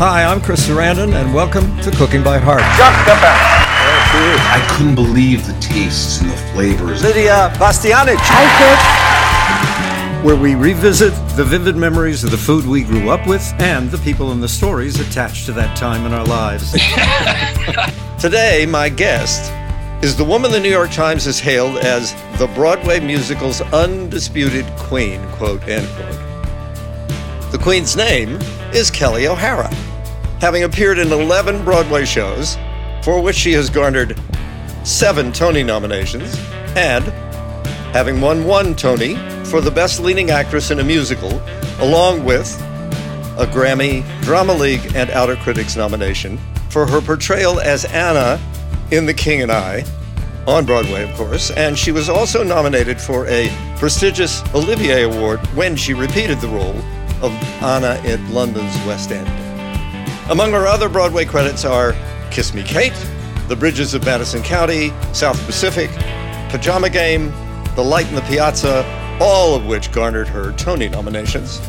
Hi, I'm Chris Sarandon, and welcome to Cooking by Heart. I couldn't believe the tastes and the flavors. Lydia Bastianich. Where we revisit the vivid memories of the food we grew up with and the people and the stories attached to that time in our lives. Today, my guest is the woman the New York Times has hailed as the Broadway musical's undisputed queen, quote, end quote. The queen's name is Kelli O'Hara, having appeared in 11 Broadway shows, for which she has garnered seven Tony nominations, and having won one Tony for the Best Leading Actress in a Musical, along with a Grammy, Drama League, and Outer Critics nomination for her portrayal as Anna in The King and I, on Broadway, of course, and she was also nominated for a prestigious Olivier Award when she repeated the role of Anna at London's West End. Among her other Broadway credits are Kiss Me Kate, The Bridges of Madison County, South Pacific, Pajama Game, The Light in the Piazza, all of which garnered her Tony nominations.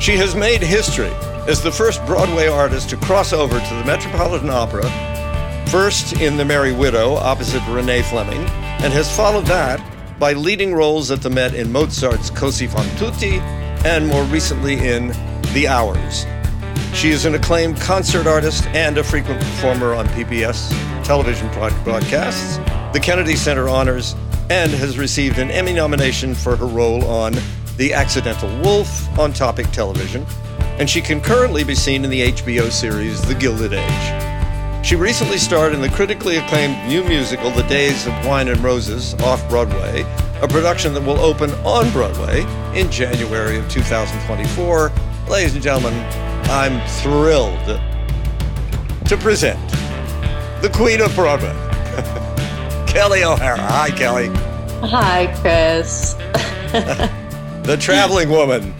She has made history as the first Broadway artist to cross over to the Metropolitan Opera, first in The Merry Widow opposite Renee Fleming, and has followed that by leading roles at the Met in Mozart's Così fan tutte and more recently in The Hours. She is an acclaimed concert artist and a frequent performer on PBS television broadcasts, the Kennedy Center Honors, and has received an Emmy nomination for her role on The Accidental Wolf on Topic Television, and she can currently be seen in the HBO series The Gilded Age. She recently starred in the critically acclaimed new musical The Days of Wine and Roses off Broadway, a production that will open on Broadway in January of 2024. Ladies and gentlemen, I'm thrilled to present the Queen of Broadway, Kelli O'Hara. Hi, Kelli. Hi, Chris. the traveling woman.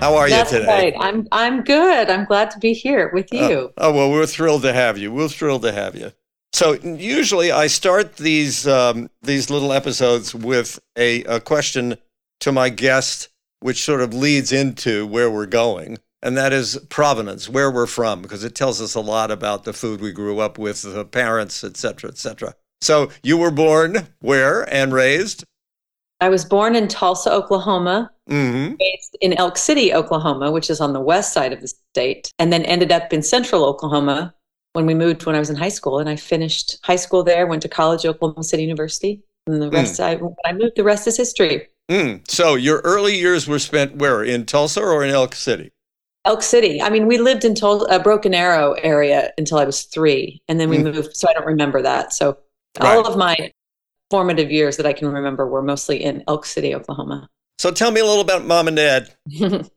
How are That's you today? Right. I'm I'm good. I'm glad to be here with you. Oh, oh, well, we're thrilled to have you. We're thrilled to have you. So usually I start these um, these little episodes with a, a question to my guest, which sort of leads into where we're going, and that is provenance, where we're from, because it tells us a lot about the food we grew up with, the parents, et cetera, et cetera. So you were born where and raised? I was born in Tulsa, Oklahoma, Mm-hmm. raised in Elk City, Oklahoma, which is on the west side of the state, and then ended up in central Oklahoma when we moved when I was in high school. And I finished high school there, went to college, Oklahoma City University, and the rest I, when I moved. The rest is history. Mm. So your early years were spent where? In Tulsa or in Elk City? Elk City. I mean, we lived in Tul- uh, Broken Arrow area until I was three, and then we Mm. moved. So I don't remember that. So Right. all of my formative years that I can remember were mostly in Elk City, Oklahoma. So tell me a little about mom and dad.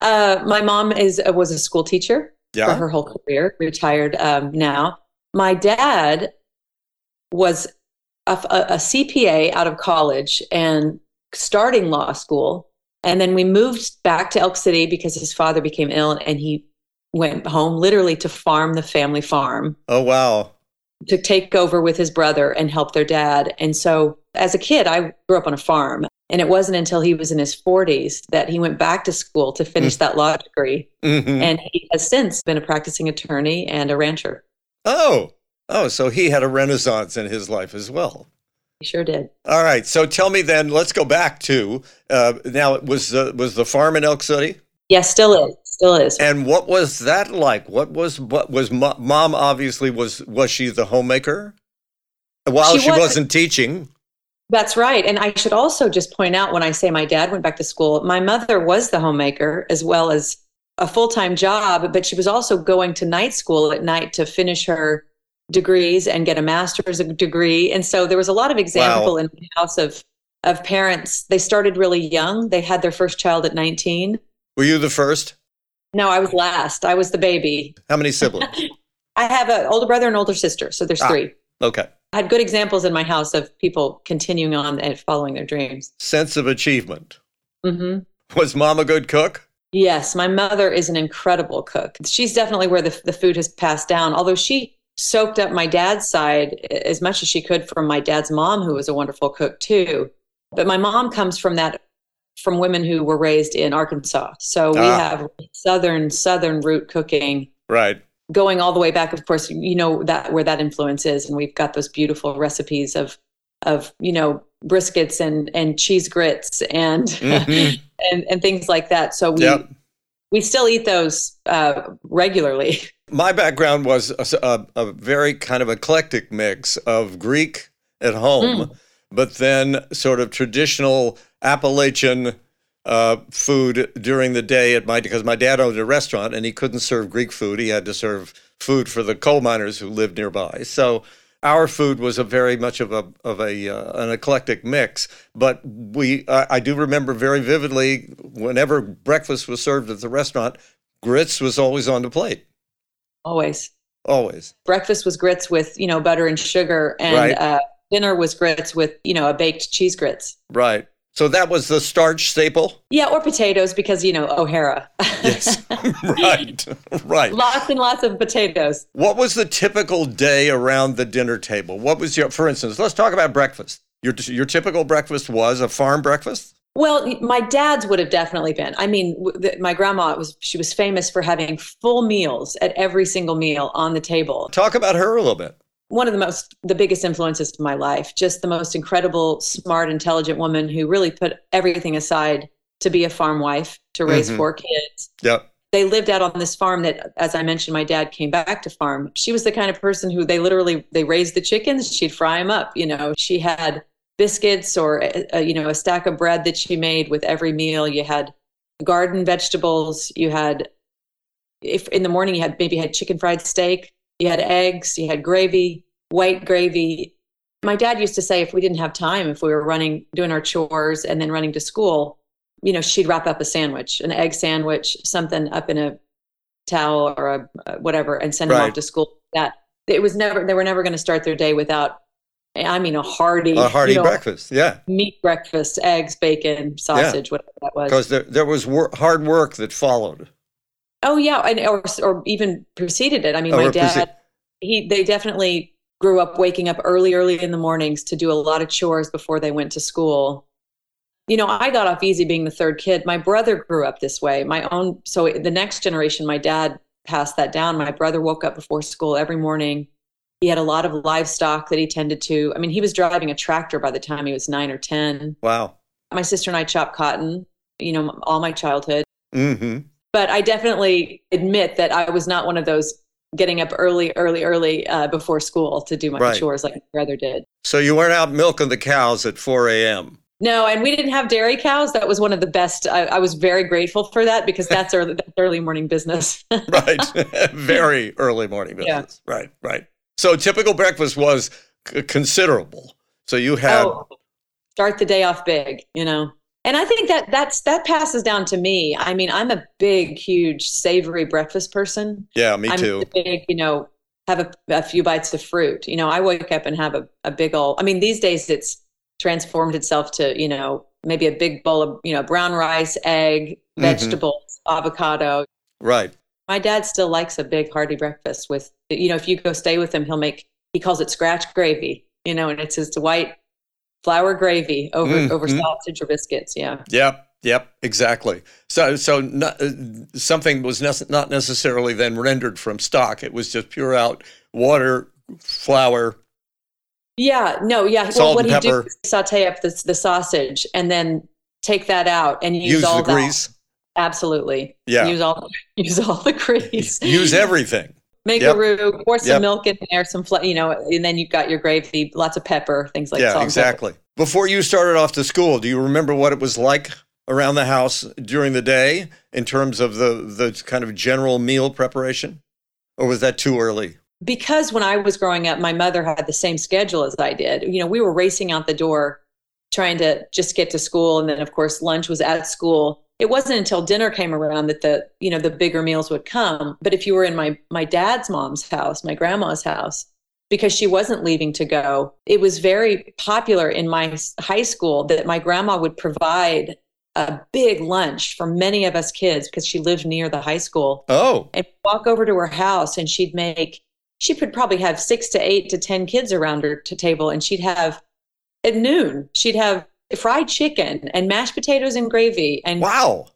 uh, my mom is uh, was a school teacher for her whole career, retired um, now. My dad was a, a, a CPA out of college and starting law school. And then we moved back to Elk City because his father became ill and he went home literally to farm the family farm Oh wow. to take over with his brother and help their dad. And so as a kid, I grew up on a farm. And it wasn't until he was in his 40s that he went back to school to finish that law degree. Mhm. And he has since been a practicing attorney and a rancher. Oh. Oh, so he had a renaissance in his life as well. He sure did. All right. So tell me then. Let's go back to uh, now. It was uh, was the farm in Elk City, Yes, still is. Still is. and what was that like? What was what was mo- mom? Obviously, was was she the homemaker while she, She wasn't. wasn't teaching? That's right. And I should also just point out when I say my dad went back to school, my mother was the homemaker as well as a full time job, but she was also going to night school at night to finish her degrees and get a master's degree. And so there was a lot of example in the house of of parents. They started really young. They had their first child at 19. Were you the first? No, I was last. I was the baby. How many siblings? I have an older brother and older sister, so there's Ah. three. Okay. I had good examples in my house of people continuing on and following their dreams. Sense of achievement. hmm Was mom a good cook? Yes, my mother is an incredible cook. She's definitely where the, the food has passed down, although she soaked up my dad's side as much as she could from my dad's mom, who was a wonderful cook too. But my mom comes from that, from women who were raised in Arkansas. So we Ah. have southern, southern root cooking Right. Going all the way back, of course, you know that where that influence is, and we've got those beautiful recipes of of you know briskets and and cheese grits and mm-hmm. and and things like that. So we yep. We still eat those uh, regularly. My background was a, a, a, very kind of eclectic mix of Greek at home, mm. but then sort of traditional Appalachian uh, food during the day at my because my dad owned a restaurant and he couldn't serve Greek food. He had to serve food for the coal miners who lived nearby. So our food was a very much of a of a uh, an eclectic mix. But we uh, I do remember very vividly whenever breakfast was served at the restaurant, grits was always on the plate. Always. Always. Breakfast was grits with you know butter and sugar, and right. uh, dinner was grits with you know a baked cheese grits. Right. So that was the starch staple? Yeah, or potatoes because, you know, O'Hara. yes, right, right. Lots and lots of potatoes. What was the typical day around the dinner table? What was your, for instance, let's talk about breakfast. Your, your typical breakfast was a farm breakfast? Well, my dad's would have definitely been. I mean, my grandma was she was famous for having full meals at every single meal on the table. Talk about her a little bit one of the most the biggest influences of my life just the most incredible smart intelligent woman who really put everything aside to be a farm wife to raise mm-hmm. four kids. Yep. They lived out on this farm that as i mentioned my dad came back to farm. She was the kind of person who they literally they raised the chickens she'd fry them up you know. She had biscuits or a, a, you know a stack of bread that she made with every meal. You had garden vegetables. You had if in the morning you had maybe had chicken fried steak you had eggs, you had gravy, white gravy. My dad used to say if we didn't have time, if we were running, doing our chores and then running to school, you know, she'd wrap up a sandwich, an egg sandwich, something up in a towel or a, a whatever, and send right. them off to school. That it was never, they were never going to start their day without, I mean, a hearty, a hearty you know, breakfast. Yeah. Meat breakfast, eggs, bacon, sausage, yeah. whatever that was. Because there, there was wor- hard work that followed. Oh yeah, and or or even preceded it. I mean, oh, my dad he they definitely grew up waking up early early in the mornings to do a lot of chores before they went to school. You know, I got off easy being the third kid. My brother grew up this way. My own so the next generation, my dad passed that down. My brother woke up before school every morning. He had a lot of livestock that he tended to. I mean, he was driving a tractor by the time he was 9 or 10. Wow. My sister and I chopped cotton, you know, all my childhood. hmm but I definitely admit that I was not one of those getting up early, early, early uh, before school to do my right. chores like my brother did. So you weren't out milking the cows at 4 a.m. No, and we didn't have dairy cows. That was one of the best. I, I was very grateful for that because that's early, that's early morning business. right, very early morning business. Yeah. Right, right. So typical breakfast was c- considerable. So you had oh, start the day off big, you know and I think that that's that passes down to me. I mean, I'm a big, huge savory breakfast person. Yeah, me I'm too. Big, you know, have a, a, few bites of fruit. You know, I wake up and have a, a big old. I mean, these days it's transformed itself to you know maybe a big bowl of you know brown rice, egg, mm-hmm. vegetables, mm-hmm. avocado. Right. My dad still likes a big hearty breakfast with you know if you go stay with him, he'll make he calls it scratch gravy. You know, and it's his white flour gravy over mm, over sausage or biscuits. Yeah. Yep. Yep. Exactly. So so not, uh, something was ne- not necessarily then rendered from stock. It was just pure out water, flour. Yeah. No. Yeah. Salt well, what he do saute up the the sausage and then take that out and use, use all the grease. Absolutely. Yeah. Use all use all the grease. use everything. Make yep. a roux, pour some yep. milk in there, some, fl- you know, and then you've got your gravy, lots of pepper, things like that. Yeah, exactly. Before you started off to school, do you remember what it was like around the house during the day in terms of the the kind of general meal preparation, or was that too early? Because when I was growing up, my mother had the same schedule as I did. You know, we were racing out the door, trying to just get to school, and then of course lunch was at school it wasn't until dinner came around that the you know the bigger meals would come. But if you were in my my dad's mom's house my grandma's house because she wasn't leaving to go it was very popular in my high school that my grandma would provide a big lunch for many of us kids because she lived near the high school. Oh. And walk over to her house and she'd make she could probably have six to eight to ten kids around her to table and she'd have at noon she'd have fried chicken and mashed potatoes and gravy and wow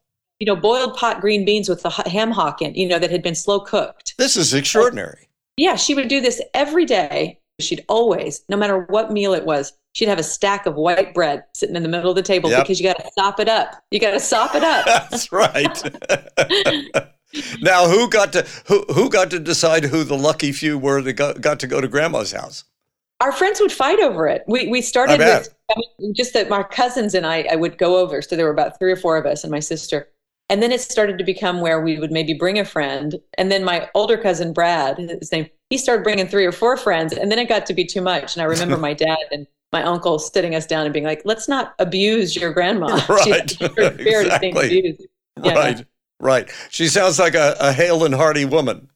you know, boiled pot green beans with the ham hock in, you know, that had been slow cooked. This is extraordinary. Yeah, she would do this every day. She'd always, no matter what meal it was, she'd have a stack of white bread sitting in the middle of the table yep. because you got to sop it up. You got to sop it up. That's right. now, who got to who who got to decide who the lucky few were that got, got to go to grandma's house? Our friends would fight over it. We we started with I mean, just that my cousins and I I would go over. So there were about three or four of us and my sister. And then it started to become where we would maybe bring a friend. And then my older cousin Brad, his name, he started bringing three or four friends. And then it got to be too much. And I remember my dad and my uncle sitting us down and being like, "Let's not abuse your grandma. Right. She's, exactly. Yeah. Right. Right. She sounds like a, a hale and hearty woman.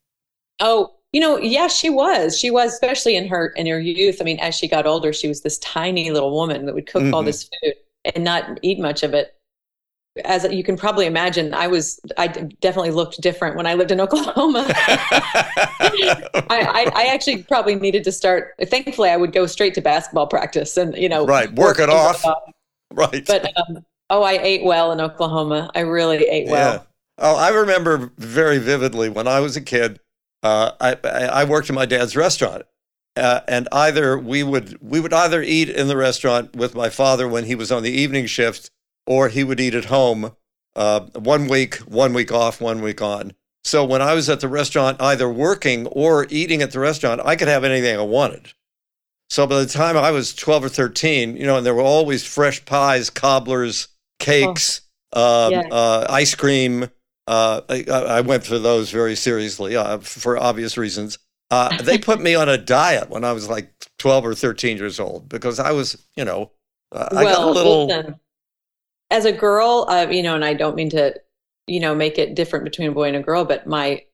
Oh, you know, yeah, she was. She was, especially in her in her youth. I mean, as she got older, she was this tiny little woman that would cook mm-hmm. all this food and not eat much of it. As you can probably imagine, I was I definitely looked different when I lived in Oklahoma. I, I, I, actually probably needed to start. Thankfully, I would go straight to basketball practice and you know right work, work it off. off. Right. But um, oh, I ate well in Oklahoma. I really ate well. Yeah. Oh, I remember very vividly when I was a kid. Uh, I, I worked in my dad's restaurant, uh, and either we would we would either eat in the restaurant with my father when he was on the evening shift, or he would eat at home. Uh, one week, one week off, one week on. So when I was at the restaurant, either working or eating at the restaurant, I could have anything I wanted. So by the time I was 12 or 13, you know, and there were always fresh pies, cobblers, cakes, oh. um, uh, ice cream, uh, I, I, went for those very seriously uh, for obvious reasons. Uh, they put me on a diet when I was like 12 or 13 years old because I was, you know, uh, I got a little. Listen, as a girl, uh, you know, and I don't mean to, you know, make it different between a boy and a girl, but my,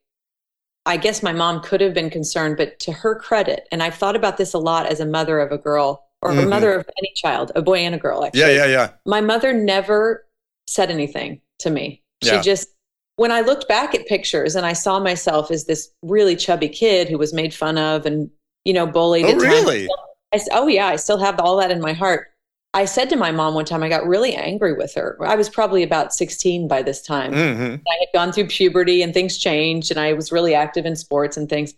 I guess my mom could have been concerned, but to her credit, and I've thought about this a lot as a mother of a girl or mm-hmm. a mother of any child, a boy and a girl, actually. Yeah, yeah, yeah. My mother never said anything to me. She yeah. just when I looked back at pictures and I saw myself as this really chubby kid who was made fun of and, you know, bullied. Oh, really? I, oh, yeah. I still have all that in my heart. I said to my mom one time, I got really angry with her. I was probably about 16 by this time. Mm-hmm. I had gone through puberty and things changed, and I was really active in sports and things.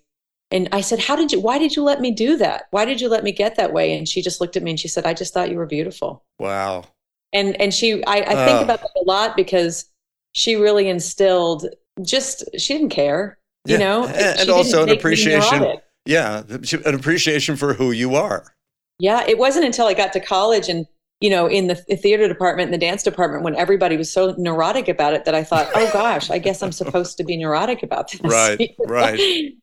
And I said, How did you, why did you let me do that? Why did you let me get that way? And she just looked at me and she said, I just thought you were beautiful. Wow. And, and she, I, I think uh. about that a lot because she really instilled just she didn't care you yeah. know? and, and also an appreciation yeah an appreciation for who you are. Yeah it wasn't until i got to college and you know in the theater department and the dance department when everybody was so neurotic about it that i thought oh gosh i guess i'm supposed to be neurotic about this. Right right.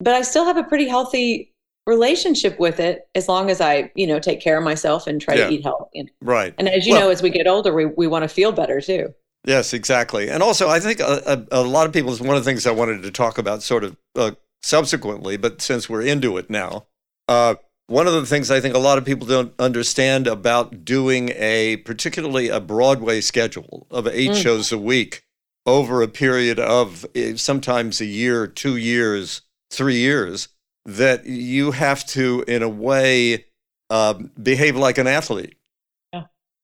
But i still have a pretty healthy relationship with it as long as i you know take care of myself and try yeah. to eat healthy. Right. And as you well, know as we get older we, we want to feel better too Yes, exactly. And also, I think a, a, a, lot of people is one of the things I wanted to talk about sort of uh, subsequently, but since we're into it now, uh, one of the things I think a lot of people don't understand about doing a particularly a Broadway schedule of eight mm. shows a week over a period of eh, sometimes a year, two years, three years, that you have to, in a way, uh, behave like an athlete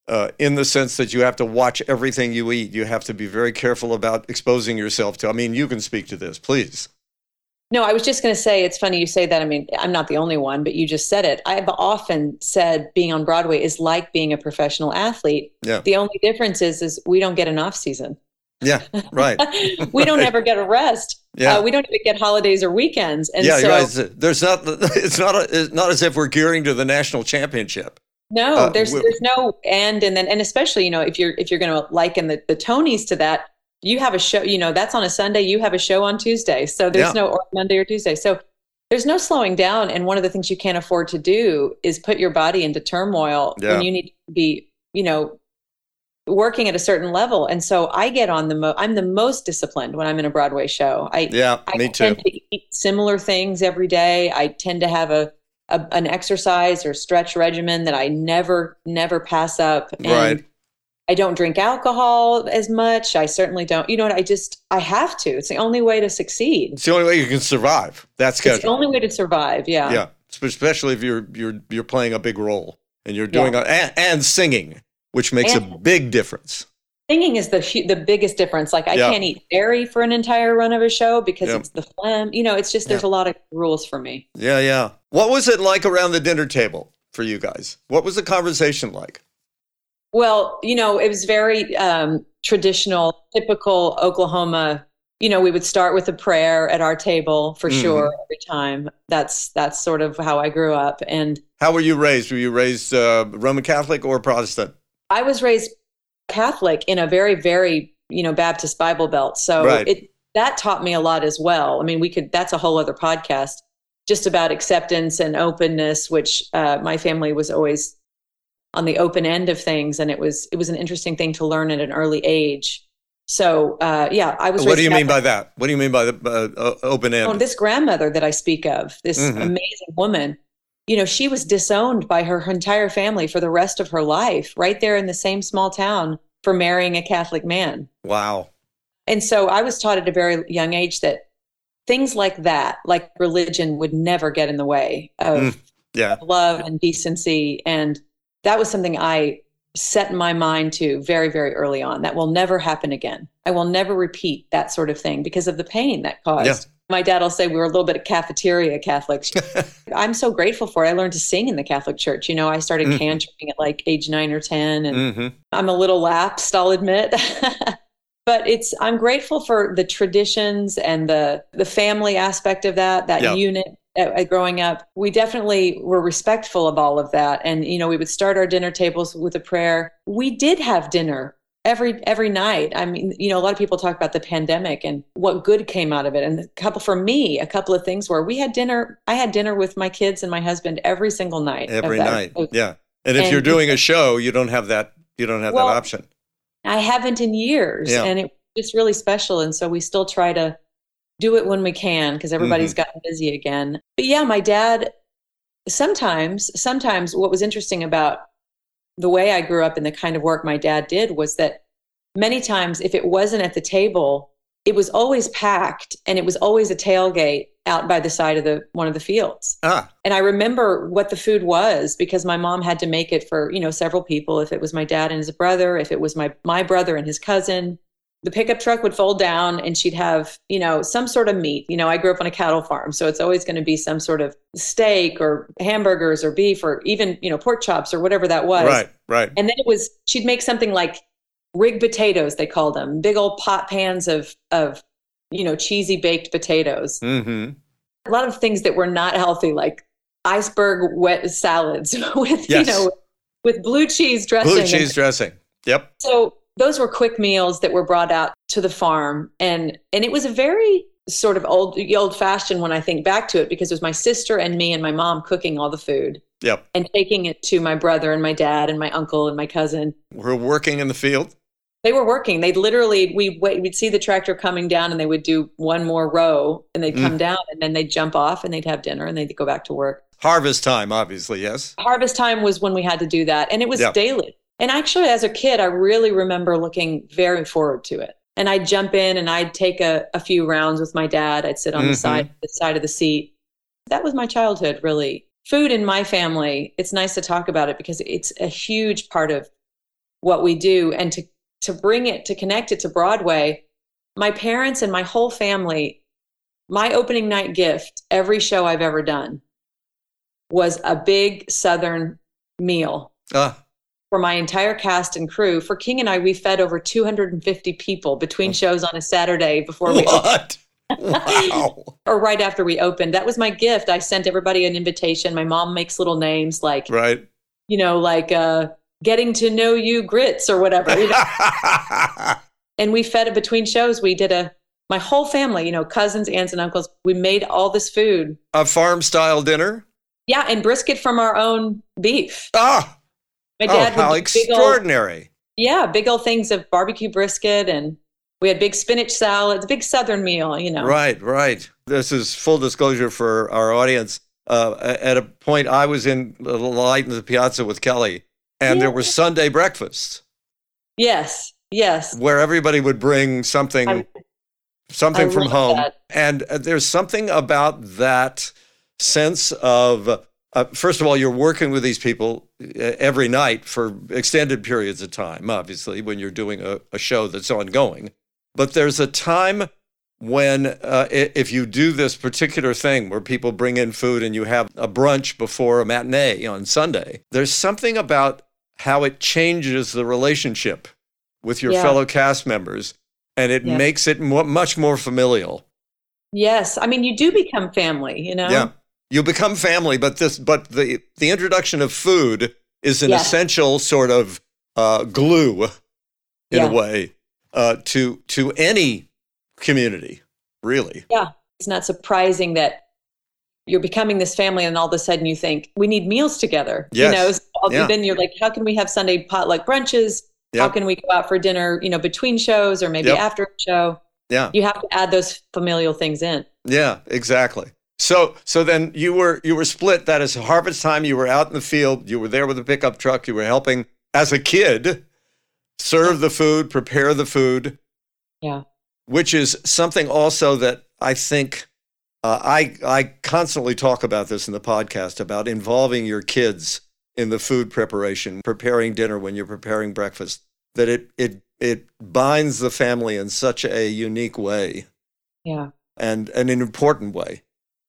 uh, in the sense that you have to watch everything you eat. You have to be very careful about exposing yourself to. I mean, you can speak to this, please. No, I was just going to say it's funny you say that. I mean, I'm not the only one, but you just said it. I've often said being on Broadway is like being a professional athlete. Yeah. The only difference is is we don't get an off season. Yeah, right. we don't ever get a rest. Yeah. Uh, we don't even get holidays or weekends. And yeah, so, right. There's not. It's not. A, it's not as if we're gearing to the national championship. No, uh, there's there's no end, and then and especially you know if you're if you're going to liken the the Tonys to that, you have a show. You know that's on a Sunday. You have a show on Tuesday, so there's yeah. no or Monday or Tuesday. So there's no slowing down. And one of the things you can't afford to do is put your body into turmoil yeah. when you need to be you know working at a certain level. And so I get on the mo- I'm the most disciplined when I'm in a Broadway show. I yeah, I me tend too. to eat similar things every day. I tend to have a a, an exercise or stretch regimen that I never, never pass up. And right. I don't drink alcohol as much. I certainly don't. You know what? I just, I have to. It's the only way to succeed. It's the only way you can survive. That's good. It's the only way to survive. Yeah. Yeah. Especially if you're, you're, you're playing a big role and you're doing, yeah. a, and, and, singing, which makes and, a big difference. Singing is the the biggest difference. Like I Yeah. can't eat dairy for an entire run of a show because Yeah. it's the phlegm. You know, it's just there's a lot of rules for me. Yeah, yeah. What was it like around the dinner table for you guys? What was the conversation like? Well, you know, it was very um, traditional, typical Oklahoma. You know, we would start with a prayer at our table for Mhm. sure every time. That's that's sort of how I grew up, and How were you raised? Were you raised uh, Roman Catholic or Protestant? I was raised Catholic in a very, very you know Baptist Bible Belt. So Right. it that taught me a lot as well. I mean, we could that's a whole other podcast just about acceptance and openness, which uh, my family was always on the open end of things, and it was it was an interesting thing to learn at an early age. So uh, yeah, I was. What do you mean by that? What do you mean by the uh, open end? Oh, this grandmother that I speak of, this Mhm. amazing woman, you know, she was disowned by her entire family for the rest of her life, right there in the same small town for marrying a Catholic man. wow. And so I was taught at a very young age that things like that, like religion, would never get in the way of Mm, Yeah. love and decency. And that was something I set my mind to very, very early on. That will never happen again. I will never repeat that sort of thing because of the pain that caused. Yeah. My dad will say we were a little bit of cafeteria Catholics. I'm so grateful for it. I learned to sing in the Catholic Church. You know, I started Mhm. cantoring at like age nine or 10. And hmm I'm a little lapsed, I'll admit. but it's I'm grateful for the traditions and the the family aspect of that, that Yeah. unit uh, growing up. We definitely were respectful of all of that. And you know, we would start our dinner tables with a prayer. We did have dinner every every night. I mean, you know, a lot of people talk about the pandemic and what good came out of it. And a couple for me, a couple of things were we had dinner. I had dinner with my kids and my husband every single night. Every night. Yeah. And if And you're doing a show, you don't have that. You don't have Well, that option. I haven't in years, Yeah. and it, it's really special. And so we still try to do it when we can because everybody's Mm-hmm. gotten busy again. But yeah, my dad. Sometimes, sometimes what was interesting about the way I grew up and the kind of work my dad did was that many times, if it wasn't at the table, it was always packed, and it was always a tailgate out by the side of the one of the fields Ah, and I remember what the food was because my mom had to make it for you know several people. If it was my dad and his brother, if it was my my brother and his cousin, the pickup truck would fold down and she'd have you know some sort of meat. You know, I grew up on a cattle farm, so it's always going to be some sort of steak or hamburgers or beef or even you know pork chops or whatever that was. right, right. And then it was she'd make something like rig potatoes they called them, big old pot pans of of you know cheesy baked potatoes hmm a lot of things that were not healthy, like iceberg wet salads with Yes. you know with blue cheese dressing. Blue cheese dressing. Yep. So those were quick meals that were brought out to the farm, and and it was a very sort of old old fashioned when I think back to it because it was my sister and me and my mom cooking all the food Yep. and taking it to my brother and my dad and my uncle and my cousin. We're working in the field. They were working. They'd literally we we'd see the tractor coming down and they would do one more row and they'd come mm. down and then they'd jump off and they'd have dinner and they'd go back to work. Harvest time, obviously. Yes. harvest time was when we had to do that and it was Yeah. daily and actually as a kid i really remember looking very forward to it. And i'd jump in and i'd take a, a few rounds with my dad. I'd sit on the Mhm. side the side of the seat. That was my childhood really. Food in my family it's nice to talk about it because it's a huge part of what we do. And to to bring it to connect it to broadway my parents and my whole family my opening night gift every show i've ever done was a big southern meal. Ah, for my entire cast and crew. For King and I, we fed over 250 people between shows on a Saturday before we opened, what? wow. or right after we opened. That was my gift. I sent everybody an invitation. My mom makes little names like, Right. you know, like uh, getting to know you grits or whatever. you know? and we fed it between shows. We did a, my whole family, you know, cousins, aunts, and uncles, we made all this food. a farm style dinner. Yeah, and brisket from our own beef. Ah, My oh, how would do big old- extraordinary. Yeah, big old things of barbecue brisket, and we had big spinach salad, big Southern meal, you know. Right, right. This is full disclosure for our audience. Uh, at a point, I was in the light in the piazza with Kelli, and there was Sunday breakfast Yes, yes. where everybody would bring something, I- something I from home, that. and uh, there's something about that sense of. Uh, first of all, you're working with these people every night for extended periods of time, obviously, when you're doing a, a show that's ongoing. But there's a time when, uh, if you do this particular thing where people bring in food and you have a brunch before a matinee on Sunday, there's something about how it changes the relationship with your Yeah. fellow cast members and it Yeah. makes it much more familial. Yes. I mean, you do become family, you know? Yeah. You become family, but this but the the introduction of food is an Yeah. essential sort of uh, glue in Yeah. a way uh, to to any community, really. Yeah, it's not surprising that you're becoming this family and all of a sudden you think, we need meals together. Yes. You know, so Yeah. then you're like, how can we have Sunday potluck brunches? How can we go out for dinner, you know, between shows or maybe Yep. after a show? Yeah. You have to add those familial things in. Yeah, exactly. So so then you were you were split. That is harvest time. You were out in the field. You were there with a pickup truck. You were helping as a kid serve the food, prepare the food. Yeah. which is something also that I think uh, I I constantly talk about this in the podcast about involving your kids in the food preparation, preparing dinner when you're preparing breakfast. That it it it binds the family in such a unique way Yeah. and, and an important way.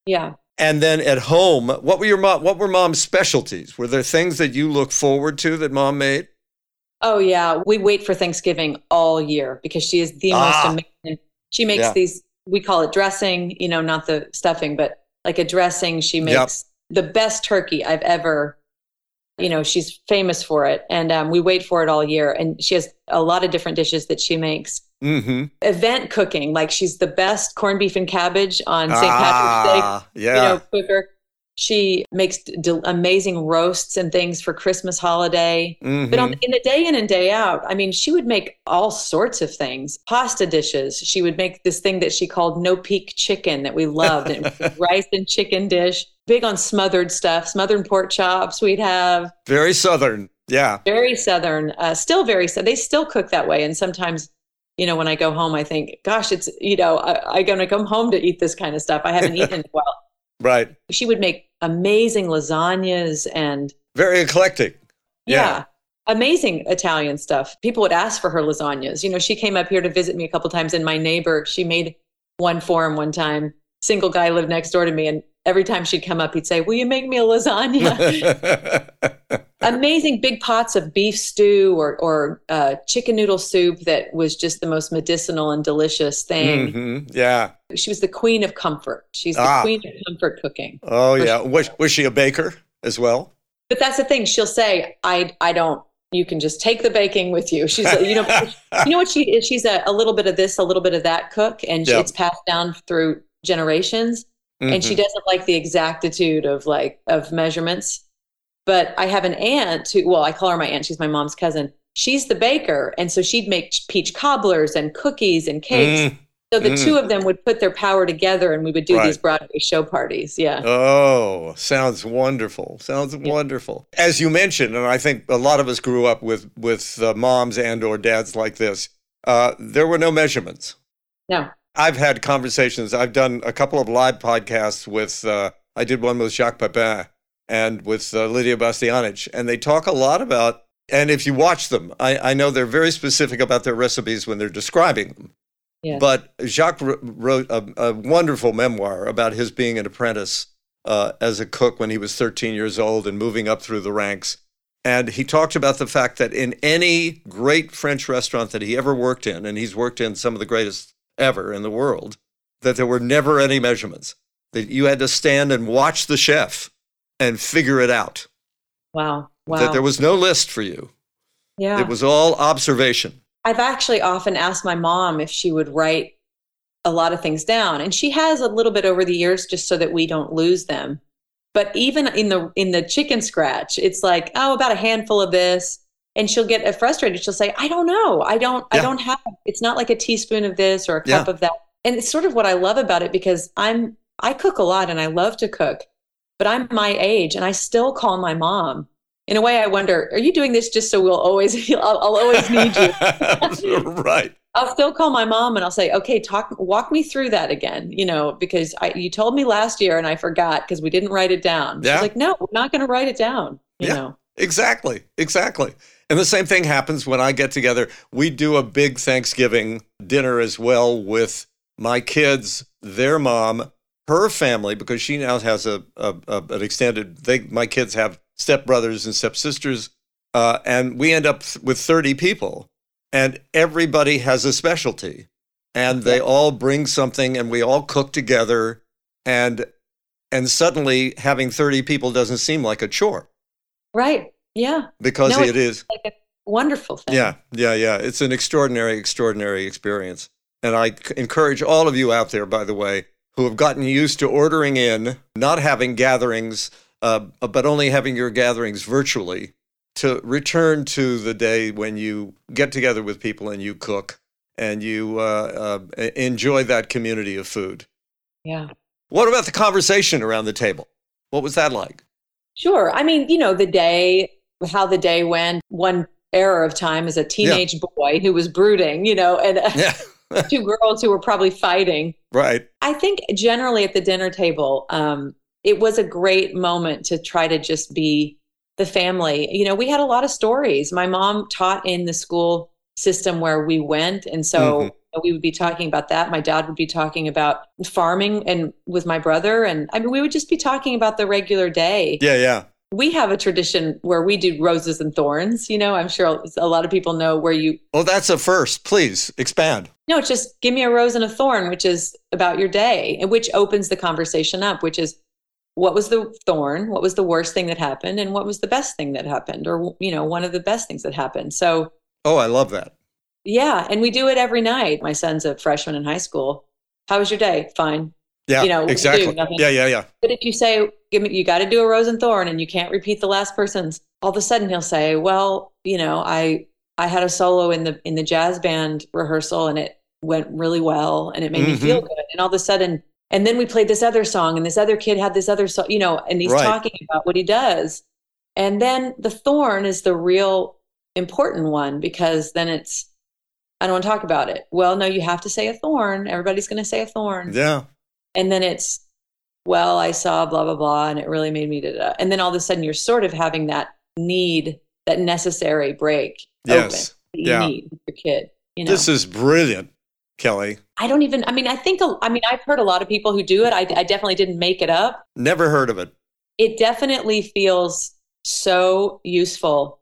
Yeah. And then at home, what were your mom? What were mom's specialties? Were there things that you look forward to that mom made? Oh yeah, we wait for Thanksgiving all year because she is the Ah. most amazing. She makes Yeah. these. We call it dressing, you know, not the stuffing, but like a dressing. She Yep. makes the best turkey I've ever. You know, she's famous for it, and um, we wait for it all year. And she has a lot of different dishes that she makes. Mm-hmm. Event cooking, like she's the best corned beef and cabbage on St. Patrick's Day Ah, yeah. you know, cooker. She makes d- amazing roasts and things for Christmas holiday. Mhm. But on, in the day in and day out, I mean, she would make all sorts of things. Pasta dishes. She would make this thing that she called no peek chicken that we loved. and it was a rice and chicken dish. Big on smothered stuff, smothered pork chops. We'd have Very southern. Yeah. very southern, uh, still very. So they still cook that way. And sometimes, you know, when I go home, I think, gosh, it's you know, I, I'm gonna come home to eat this kind of stuff. I haven't eaten a. Right. She would make amazing lasagnas and Very eclectic. yeah. Amazing Italian stuff. People would ask for her lasagnas. You know, she came up here to visit me a couple times, and my neighbor, she made one for him one time. Single guy lived next door to me, and every time she'd come up, he'd say, Will you make me a lasagna? Amazing big pots of beef stew or, or uh, chicken noodle soup that was just the most medicinal and delicious thing. Mhm. Yeah. She was the queen of comfort. She's the Ah. queen of comfort cooking. Oh, yeah. Was, was she a baker as well? But that's the thing. She'll say, "I, I don't. You can just take the baking with you." She's, you know, you know what she is. She's a, a little bit of this, a little bit of that cook, and she, Yeah. it's passed down through generations. And she Mhm. doesn't like the exactitude of like of measurements. But I have an aunt who, well, I call her my aunt. She's my mom's cousin. She's the baker, and so she'd make peach cobblers and cookies and cakes. Mm. So the Mm. two of them would put their power together, and we would do Right. these Broadway show parties. Yeah. Oh, sounds wonderful. Sounds wonderful. As you mentioned, and I think a lot of us grew up with with uh, moms and or dads like this. Uh, there were no measurements. No. I've had conversations. I've done a couple of live podcasts with. Uh, I did one with Jacques Pepin and with uh, Lydia Bastianich, and they talk a lot about. And if you watch them, I, I know they're very specific about their recipes when they're describing them. Yeah. But Jacques wrote a, a wonderful memoir about his being an apprentice uh, as a cook when he was 13 years old and moving up through the ranks. And he talked about the fact that in any great French restaurant that he ever worked in, and he's worked in some of the greatest ever in the world, that there were never any measurements. That you had to stand and watch the chef and figure it out. Wow. Wow. That there was no list for you. yeah. It was all observation. I've actually often asked my mom if she would write a lot of things down, and she has a little bit over the years, just so that we don't lose them. But even in the in the chicken scratch, it's like oh, about a handful of this, and she'll get uh, frustrated. She'll say, "I don't know. I don't. I don't have. It's not like a teaspoon of this or a cup Yeah. of that." And it's sort of what I love about it because I'm I cook a lot and I love to cook, but I'm my age and I still call my mom. In a way, I wonder, are you doing this just so we'll always I'll, I'll always need you? right. I'll still call my mom and I'll say, "Okay, talk, walk me through that again." You know, because I, you told me last year and I forgot because we didn't write it down. Yeah. She's like, "No, we're not going to write it down." You Yeah. know, exactly, exactly. And the same thing happens when I get together. We do a big Thanksgiving dinner as well with my kids, their mom, her family, because she now has a, a, a an extended. They my kids have stepbrothers and stepsisters, uh, and we end up with thirty people, and everybody has a specialty, and they all bring something, and we all cook together, and and suddenly having thirty people doesn't seem like a chore. Right. Yeah. Because No, it is. Like a wonderful thing. Yeah, yeah, yeah. It's an extraordinary, extraordinary experience. And I encourage all of you out there, by the way, who have gotten used to ordering in, not having gatherings, uh, but only having your gatherings virtually, to return to the day when you get together with people and you cook and you uh, uh, enjoy that community of food. Yeah. What about the conversation around the table? What was that like? Sure. I mean, you know, the day, how the day went, one era of time as a teenage boy who was brooding, you know, and uh, Yeah, two girls who were probably fighting. right. I think generally at the dinner table, um, it was a great moment to try to just be the family. You know, we had a lot of stories. My mom taught in the school system where we went. And so Mhm. we would be talking about that. My dad would be talking about farming and with my brother. And I mean, we would just be talking about the regular day. Yeah, yeah. We have a tradition where we do roses and thorns. You know, I'm sure a lot of people know where you Oh, that's a first. Please expand. no, it's just give me a rose and a thorn, which is about your day, and which opens the conversation up, which is what was the thorn, what was the worst thing that happened, and what was the best thing that happened, or you know, one of the best things that happened. So Oh, I love that. yeah, and we do it every night. My son's a freshman in high school. How was your day? Fine. Yeah, You know, exactly. Yeah, yeah, yeah. But if you say, give me, you got to do a rose and thorn, and you can't repeat the last person's, all of a sudden he'll say, well, you know, I I had a solo in the in the jazz band rehearsal, and it went really well, and it made me Mhm. feel good. And all of a sudden, and then we played this other song, and this other kid had this other song, you know, and he's Right. talking about what he does. And then the thorn is the real important one because then it's I don't want to talk about it. Well, no, you have to say a thorn. Everybody's going to say a thorn Yeah. And then it's well i saw blah blah blah and it really made me da, da, and then all of a sudden you're sort of having that need that necessary break Yes. open Yeah. need your kid you know This is brilliant, Kelli. i don't even i mean i think I mean i've heard a lot of people who do it I, I definitely didn't make it up Never heard of it. it definitely feels so useful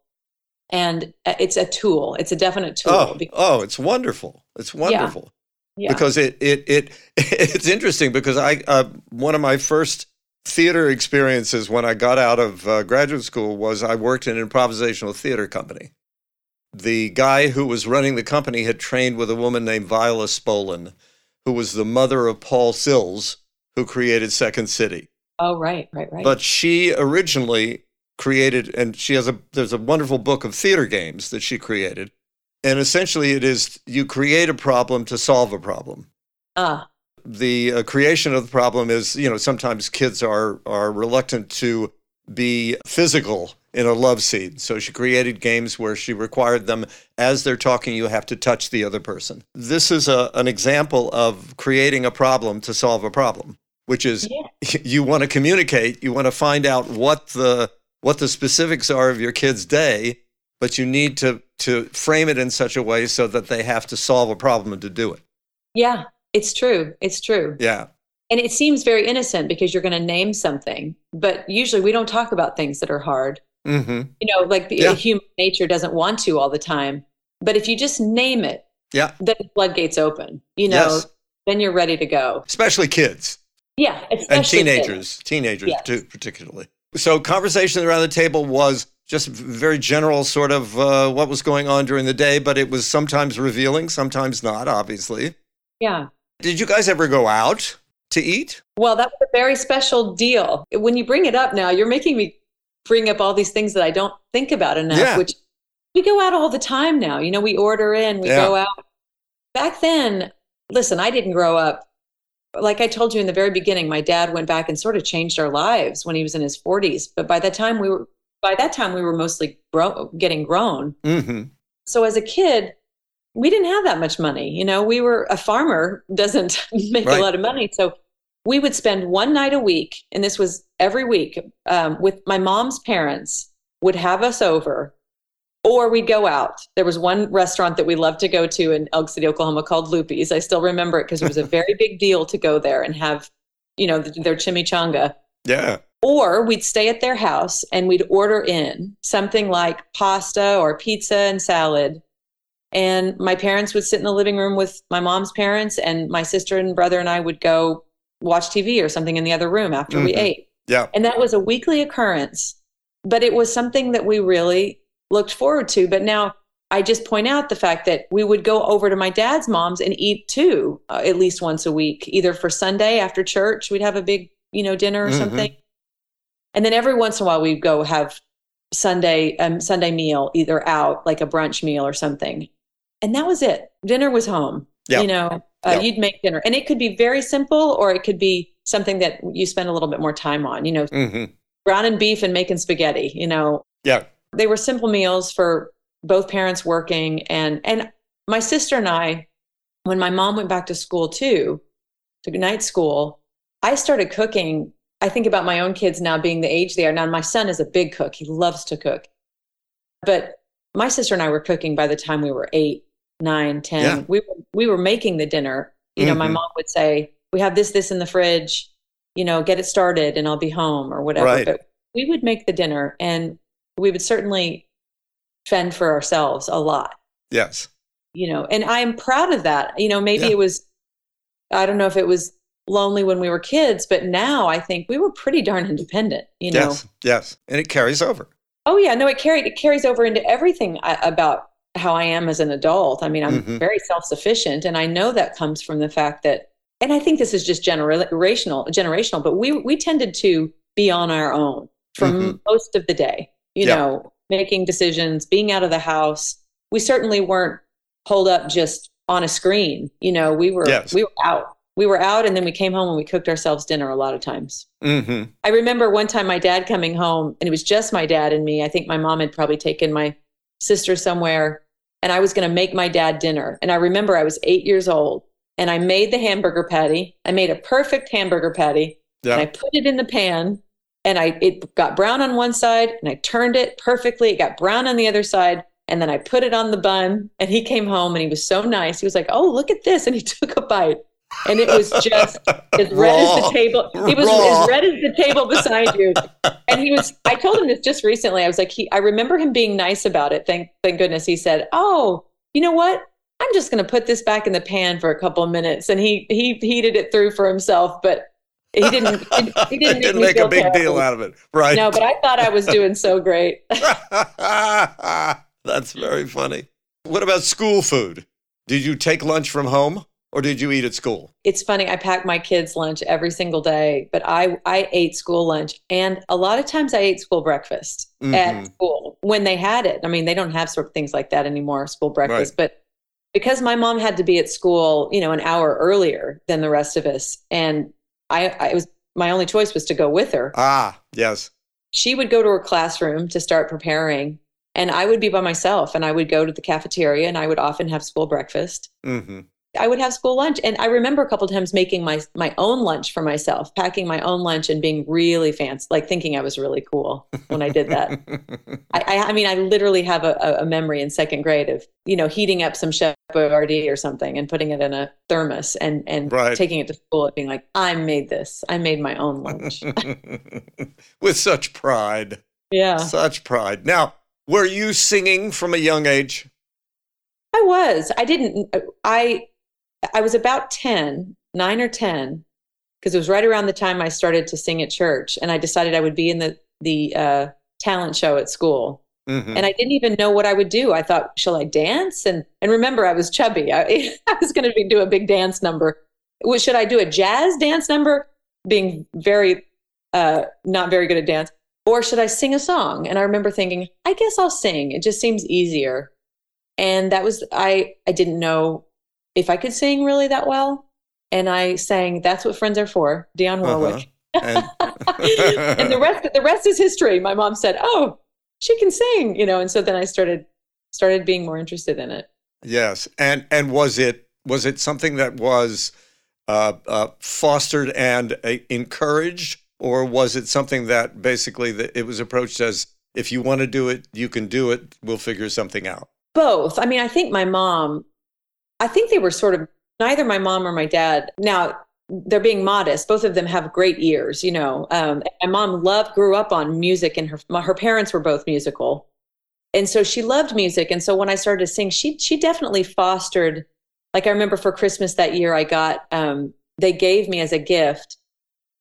and uh, it's a tool it's a definite tool Oh, oh, it's wonderful. It's wonderful yeah because it it it it's interesting because I uh, one of my first theater experiences when I got out of uh, graduate school was I worked in an improvisational theater company. The guy who was running the company had trained with a woman named Viola Spolin, who was the mother of Paul Sills, who created Second City. oh right right right But she originally created, and she has a there's a wonderful book of theater games that she created, and essentially it is you create a problem to solve a problem. ah The uh, creation of the problem is you know sometimes kids are are reluctant to be physical in a love scene, so she created games where she required them as they're talking you have to touch the other person. This is a, an example of creating a problem to solve a problem, which is yeah you want to communicate you want to find out what the what the specifics are of your kid's day but you need to to frame it in such a way so that they have to solve a problem to do it yeah it's true it's true yeah And it seems very innocent because you're going to name something, but usually we don't talk about things that are hard. hmm You know, like the Yeah. human nature doesn't want to all the time. But if you just name it, Yeah. then the floodgates open. You know, Yes. then you're ready to go. especially kids Yeah, and especially kids. teenagers teenagers Yes. too particularly so conversation around the table was just very general sort of uh, what was going on during the day but it was sometimes revealing sometimes not obviously Yeah. did you guys ever go out to eat Well, that was a very special deal. When you bring it up now, you're making me bring up all these things that I don't think about enough, Yeah. which we go out all the time now. You know, we order in, we Yeah. go out. Back then, listen, I didn't grow up. Like I told you in the very beginning, my dad went back and sort of changed our lives when he was in his 40s. But by the time, we were by that time we were mostly grow, getting grown. hmm So as a kid, we didn't have that much money. You know, we were a farmer doesn't make Right. a lot of money. So we would spend one night a week, and this was every week, um, with my mom's parents would have us over or we'd go out. There was one restaurant that we loved to go to in Elk City, Oklahoma called Loopy's. I still remember it because it was a very big deal to go there and have, you know, their chimichanga. Yeah. Or we'd stay at their house and we'd order in something like pasta or pizza and salad. And my parents would sit in the living room with my mom's parents, and my sister and brother and I would go watch TV or something in the other room after mm-hmm. we ate. Yeah. And that was a weekly occurrence, but it was something that we really looked forward to. But now I just point out the fact that we would go over to my dad's mom's and eat too, uh, at least once a week, either for Sunday after church, we'd have a big, you know, dinner or mm-hmm. something. And then every once in a while we'd go have Sunday um, Sunday meal either out like a brunch meal or something. And that was it. Dinner was home. You know, uh, you'd make dinner. And it could be very simple or it could be something that you spend a little bit more time on, you know, mm-hmm. browning beef and making spaghetti, you know. Yeah. They were simple meals for both parents working and and my sister and I when my mom went back to school too, to night school, I started cooking. I think about my own kids now being the age they are. Now my son is a big cook. He loves to cook. But my sister and I were cooking by the time we were eight, nine, ten. Yeah. We were we were making the dinner. You know, mm-hmm. my mom would say, We have this, this in the fridge, you know, get it started and I'll be home or whatever. Right. But we would make the dinner and we would certainly fend for ourselves a lot. Yes. You know, and I am proud of that. You know, maybe yeah. it was, I don't know if it was lonely when we were kids, but now I think we were pretty darn independent, you know? Yes. Yes. And it carries over. Oh yeah. No, it carried, it carries over into everything I, about how I am as an adult. I mean, I'm mm-hmm. very self-sufficient and I know that comes from the fact that, and I think this is just generational, generational, but we, we tended to be on our own for mm-hmm. most of the day you know, making decisions, being out of the house. We certainly weren't pulled up just on a screen. You know, we were yes. we were out. We were out, and then we came home and we cooked ourselves dinner a lot of times. Mm-hmm. I remember one time my dad coming home, and it was just my dad and me. I think my mom had probably taken my sister somewhere, and I was going to make my dad dinner. And I remember I was eight years old, and I made the hamburger patty. I made a perfect hamburger patty, yeah. and I put it in the pan, and I it got brown on one side and I turned it perfectly. It got brown on the other side. And then I put it on the bun and he came home and he was so nice. He was like, Oh, look at this. And he took a bite. And it was just as red as the table. He was Raw. as red as the table beside you. And he was, I told him this just recently. I was like, he, I remember him being nice about it. Thank, thank goodness. He said, Oh, you know what? I'm just going to put this back in the pan for a couple of minutes. And he, he heated it through for himself. But he didn't. He didn't, didn't make, a big terrible. deal out of it, right? No, but I thought I was doing so great. That's very funny. What about school food? Did you take lunch from home or did you eat at school? It's funny. I pack my kids' lunch every single day, but I I ate school lunch, and a lot of times I ate school breakfast mm-hmm. at school when they had it. I mean, they don't have sort of things like that anymore, school breakfast, right. but because my mom had to be at school, you know, an hour earlier than the rest of us, and I, I was my only choice was to go with her. Ah, yes. She would go to her classroom to start preparing, and I would be by myself. And I would go to the cafeteria, and I would often have school breakfast. Mm-hmm. I would have school lunch. And I remember a couple times making my my own lunch for myself, packing my own lunch and being really fancy, like thinking I was really cool when I did that. I, I, I, mean, I literally have a, a, memory in second grade of, you know, heating up some Chef Boyardee or something and putting it in a thermos and, and right. taking it to school and being like, I made this. I made my own lunch. With such pride. Yeah. Such pride. Now, were you singing from a young age? I was. I didn't. I I was about 10, nine or 10, because it was right around the time I started to sing at church. And I decided I would be in the, the uh, talent show at school. Mm-hmm. And I didn't even know what I would do. I thought, shall I dance? And and remember, I was chubby. I, I was going to do a big dance number. Should I do a jazz dance number? Being very uh, not very good at dance, or should I sing a song? And I remember thinking, I guess I'll sing. It just seems easier. And that was I. I didn't know if I could sing really that well. And I sang "That's What Friends Are For," Dionne uh-huh. Warwick. Uh-huh. And, and the rest, the rest is history. My mom said, "Oh, she can sing," you know, and so then I started started being more interested in it. Yes, and and was it was it something that was uh, uh, fostered and uh, encouraged, or was it something that basically that it was approached as if you want to do it, you can do it. We'll figure something out. Both. I mean, I think my mom, I think they were sort of neither my mom or my dad. Now, they're being modest. Both of them have great ears, you know. Um, my mom loved, grew up on music, and her her parents were both musical, and so she loved music. And so when I started to sing, she she definitely fostered. Like I remember for Christmas that year, I got um, they gave me as a gift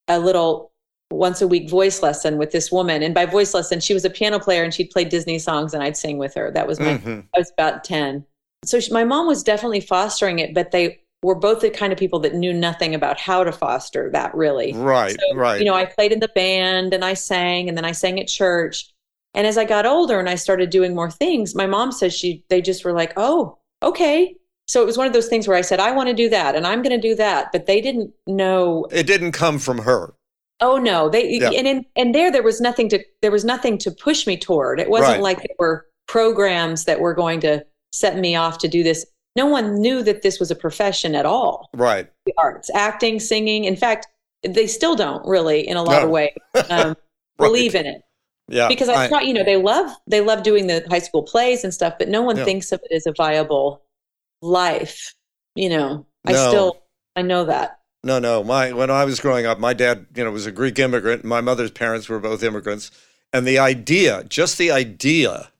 a little once a week voice lesson with this woman, and by voice lesson, she was a piano player and she'd play Disney songs, and I'd sing with her. That was my mm-hmm. I was about ten. So she, my mom was definitely fostering it, but they were both the kind of people that knew nothing about how to foster that really. Right, so, right. You know, I played in the band and I sang and then I sang at church. And as I got older and I started doing more things, my mom says she they just were like, "Oh, okay." So it was one of those things where I said, "I want to do that and I'm going to do that." But they didn't know It didn't come from her. Oh no, they yeah. and in, and there there was nothing to there was nothing to push me toward. It wasn't right. like there were programs that were going to set me off to do this no one knew that this was a profession at all. Right. The arts, acting, singing. In fact, they still don't really, in a lot no. of ways, um, right. believe in it. Yeah. Because I, I, thought, you know, they love they love doing the high school plays and stuff, but no one yeah. thinks of it as a viable life. You know, I still I know that. No, no. My when I was growing up, my dad, you know, was a Greek immigrant. My mother's parents were both immigrants, and the idea, just the idea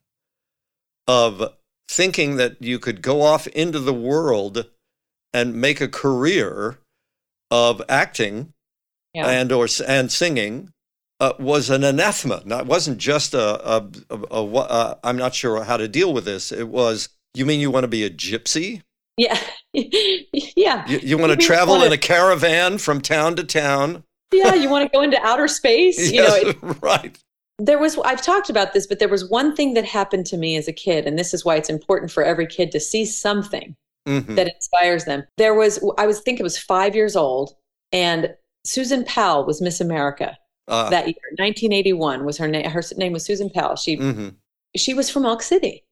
of thinking that you could go off into the world and make a career of acting yeah. and or and singing uh, was an anathema. Now, it wasn't just a, a, a, a, a uh, I'm not sure how to deal with this. It was, you mean you want to be a gypsy? Yeah. yeah. You, you want to travel in a caravan from town to town? yeah. You want to go into outer space? yes, you know, it, right there was i've talked about this but there was one thing that happened to me as a kid and this is why it's important for every kid to see something mm-hmm. that inspires them there was i was think it was five years old and susan powell was miss america uh, that year 1981 was her name her name was susan powell she mm-hmm. she was from elk city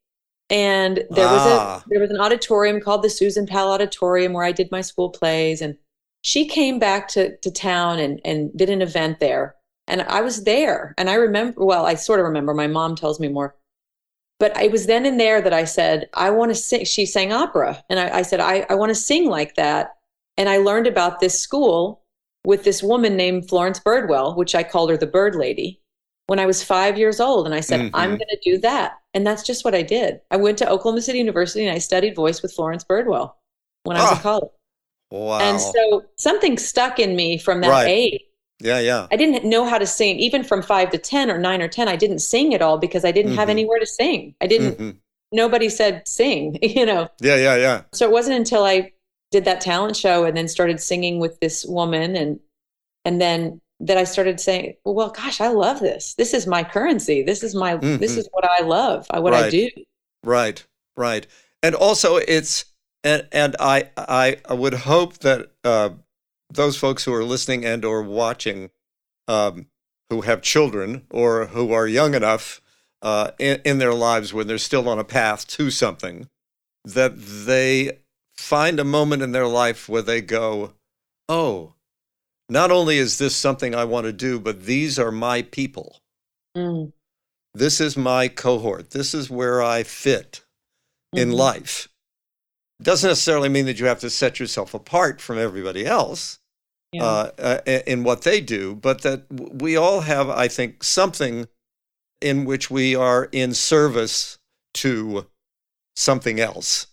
and there was ah. a there was an auditorium called the susan powell auditorium where i did my school plays and she came back to, to town and, and did an event there and I was there. And I remember, well, I sort of remember, my mom tells me more. But it was then and there that I said, I want to sing. She sang opera. And I, I said, I, I want to sing like that. And I learned about this school with this woman named Florence Birdwell, which I called her the Bird Lady, when I was five years old. And I said, mm-hmm. I'm going to do that. And that's just what I did. I went to Oklahoma City University and I studied voice with Florence Birdwell when I was in college. Wow. And so something stuck in me from that right. age yeah, yeah. I didn't know how to sing, even from five to 10 or nine or 10. I didn't sing at all because I didn't mm-hmm. have anywhere to sing. I didn't, mm-hmm. nobody said sing, you know? Yeah, yeah, yeah. So it wasn't until I did that talent show and then started singing with this woman and, and then that I started saying, well, well gosh, I love this. This is my currency. This is my, mm-hmm. this is what I love, what right. I do. Right, right. And also it's, and, and I, I would hope that, uh, those folks who are listening and or watching um, who have children or who are young enough uh, in, in their lives when they're still on a path to something that they find a moment in their life where they go, oh, not only is this something I want to do, but these are my people. Mm. This is my cohort. This is where I fit mm-hmm. in life. Doesn't necessarily mean that you have to set yourself apart from everybody else, yeah. uh, uh, in what they do, but that we all have, I think, something in which we are in service to something else,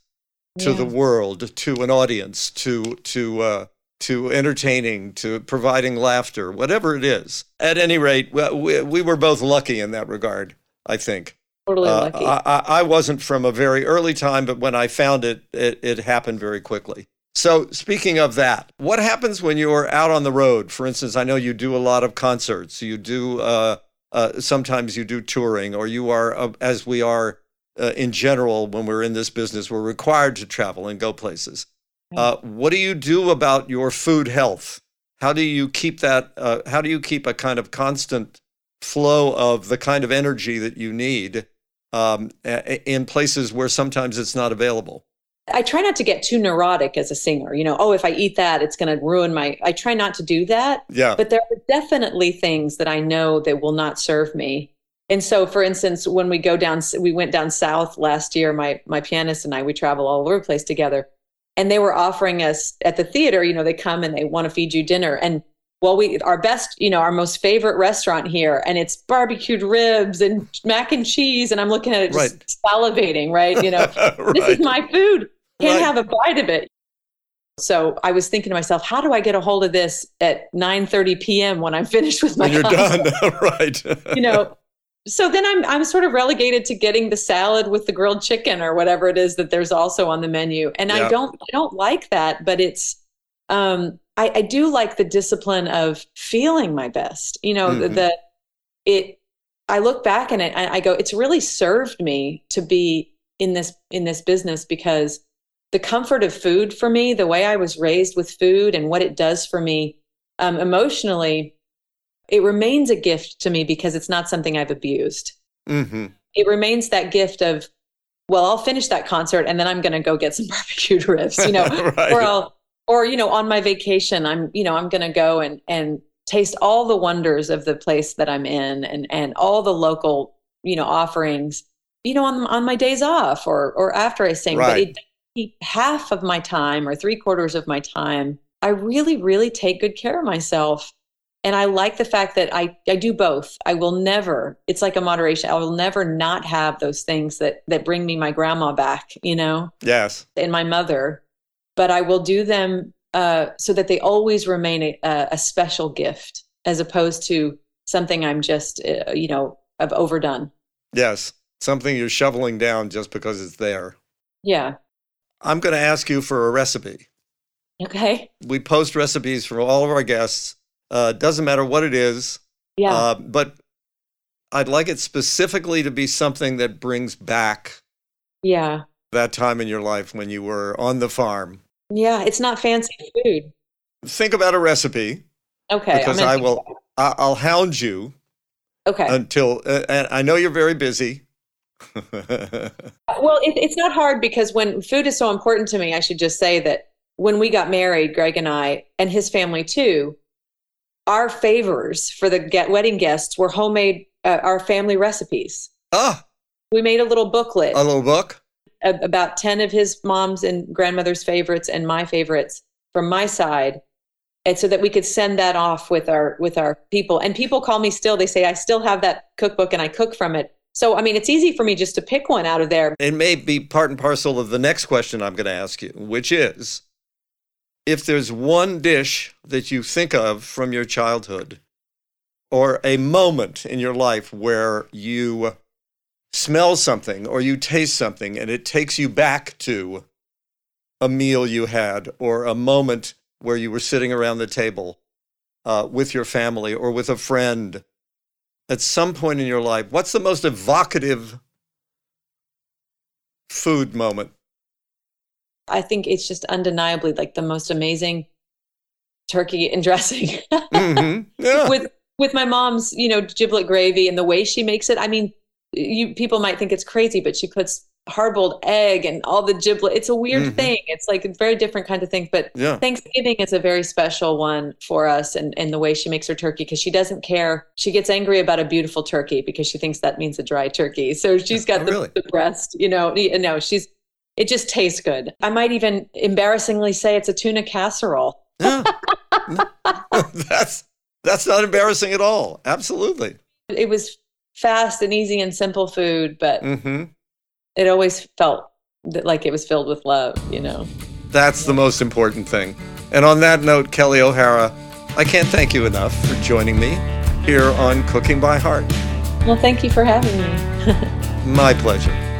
to yeah. the world, to an audience, to to uh, to entertaining, to providing laughter, whatever it is. At any rate, we, we were both lucky in that regard. I think. Totally uh, lucky. I, I wasn't from a very early time, but when I found it, it, it happened very quickly. So, speaking of that, what happens when you're out on the road? For instance, I know you do a lot of concerts. You do uh, uh, sometimes you do touring, or you are, uh, as we are uh, in general when we're in this business, we're required to travel and go places. Uh, what do you do about your food health? How do you keep that? Uh, how do you keep a kind of constant flow of the kind of energy that you need um, in places where sometimes it's not available? I try not to get too neurotic as a singer. You know, oh, if I eat that, it's going to ruin my. I try not to do that. Yeah. But there are definitely things that I know that will not serve me. and so for instance when we go down we went down south last year my my pianist and i we travel all over the place together and they were offering us at the theater you know they come and they want to feed you dinner and well we our best you know our most favorite restaurant here and it's barbecued ribs and mac and cheese and i'm looking at it just right. salivating right you know right. this is my food can't right. have a bite of it so i was thinking to myself how do i get a hold of this at 9 30 p.m when i'm finished with my when you're done right you know so then I'm I'm sort of relegated to getting the salad with the grilled chicken or whatever it is that there's also on the menu. And I don't I don't like that, but it's um I, I do like the discipline of feeling my best. You know, mm-hmm. the, the it I look back and I, I go, it's really served me to be in this in this business because the comfort of food for me, the way I was raised with food and what it does for me um, emotionally, it remains a gift to me because it's not something I've abused. Mm-hmm. It remains that gift of, well, I'll finish that concert and then I'm going to go get some barbecued ribs, you know, right. or I'll, or you know, on my vacation, I'm, you know, I'm going to go and and taste all the wonders of the place that I'm in and and all the local, you know, offerings, you know, on on my days off or or after I sing. Right. But it, half of my time or three quarters of my time, I really, really take good care of myself. And i like the fact that i i do both. I will never it's like a moderation i will never not have those things that that bring me my grandma back you know? Yes. And my mother. But i will do them uh, so that they always remain a, a, special gift as opposed to something i'm just uh, you know i've overdone. Yes. Something you're shoveling down just because it's there. Yeah i'm going to ask you for a recipe okay we post recipes for all of our guests uh, doesn't matter what it is. Yeah. Uh, but I'd like it specifically to be something that brings back. Yeah. That time in your life when you were on the farm. Yeah, it's not fancy food. Think about a recipe. Okay. Because I will. I'll hound you. Okay. Until uh, and I know you're very busy. well, it, it's not hard because when food is so important to me, I should just say that when we got married, Greg and I, and his family too, our favors for the get wedding guests were homemade uh, our family recipes. Ah. We made a little booklet. A little book? About 10 of his mom's and grandmother's favorites and my favorites from my side. And so that we could send that off with our with our people. And people call me still, they say I still have that cookbook and I cook from it. So I mean it's easy for me just to pick one out of there. It may be part and parcel of the next question I'm going to ask you, which is if there's one dish that you think of from your childhood or a moment in your life where you smell something or you taste something and it takes you back to a meal you had or a moment where you were sitting around the table uh, with your family or with a friend at some point in your life, what's the most evocative food moment I think it's just undeniably like the most amazing turkey and dressing. mm-hmm. yeah. With with my mom's, you know, giblet gravy and the way she makes it. I mean, you people might think it's crazy, but she puts hard-boiled egg and all the giblet. It's a weird mm-hmm. thing. It's like a very different kind of thing. But yeah. Thanksgiving is a very special one for us and, and the way she makes her turkey because she doesn't care. She gets angry about a beautiful turkey because she thinks that means a dry turkey. So she's got oh, the, really? the breast, you know. No, she's it just tastes good. I might even embarrassingly say it's a tuna casserole. yeah. that's that's not embarrassing at all. Absolutely. It was fast and easy and simple food, but mm-hmm. It always felt like it was filled with love, you know. That's the most important thing. And on that note, Kelli O'Hara, I can't thank you enough for joining me here on Cooking by Heart. Well, thank you for having me. My pleasure.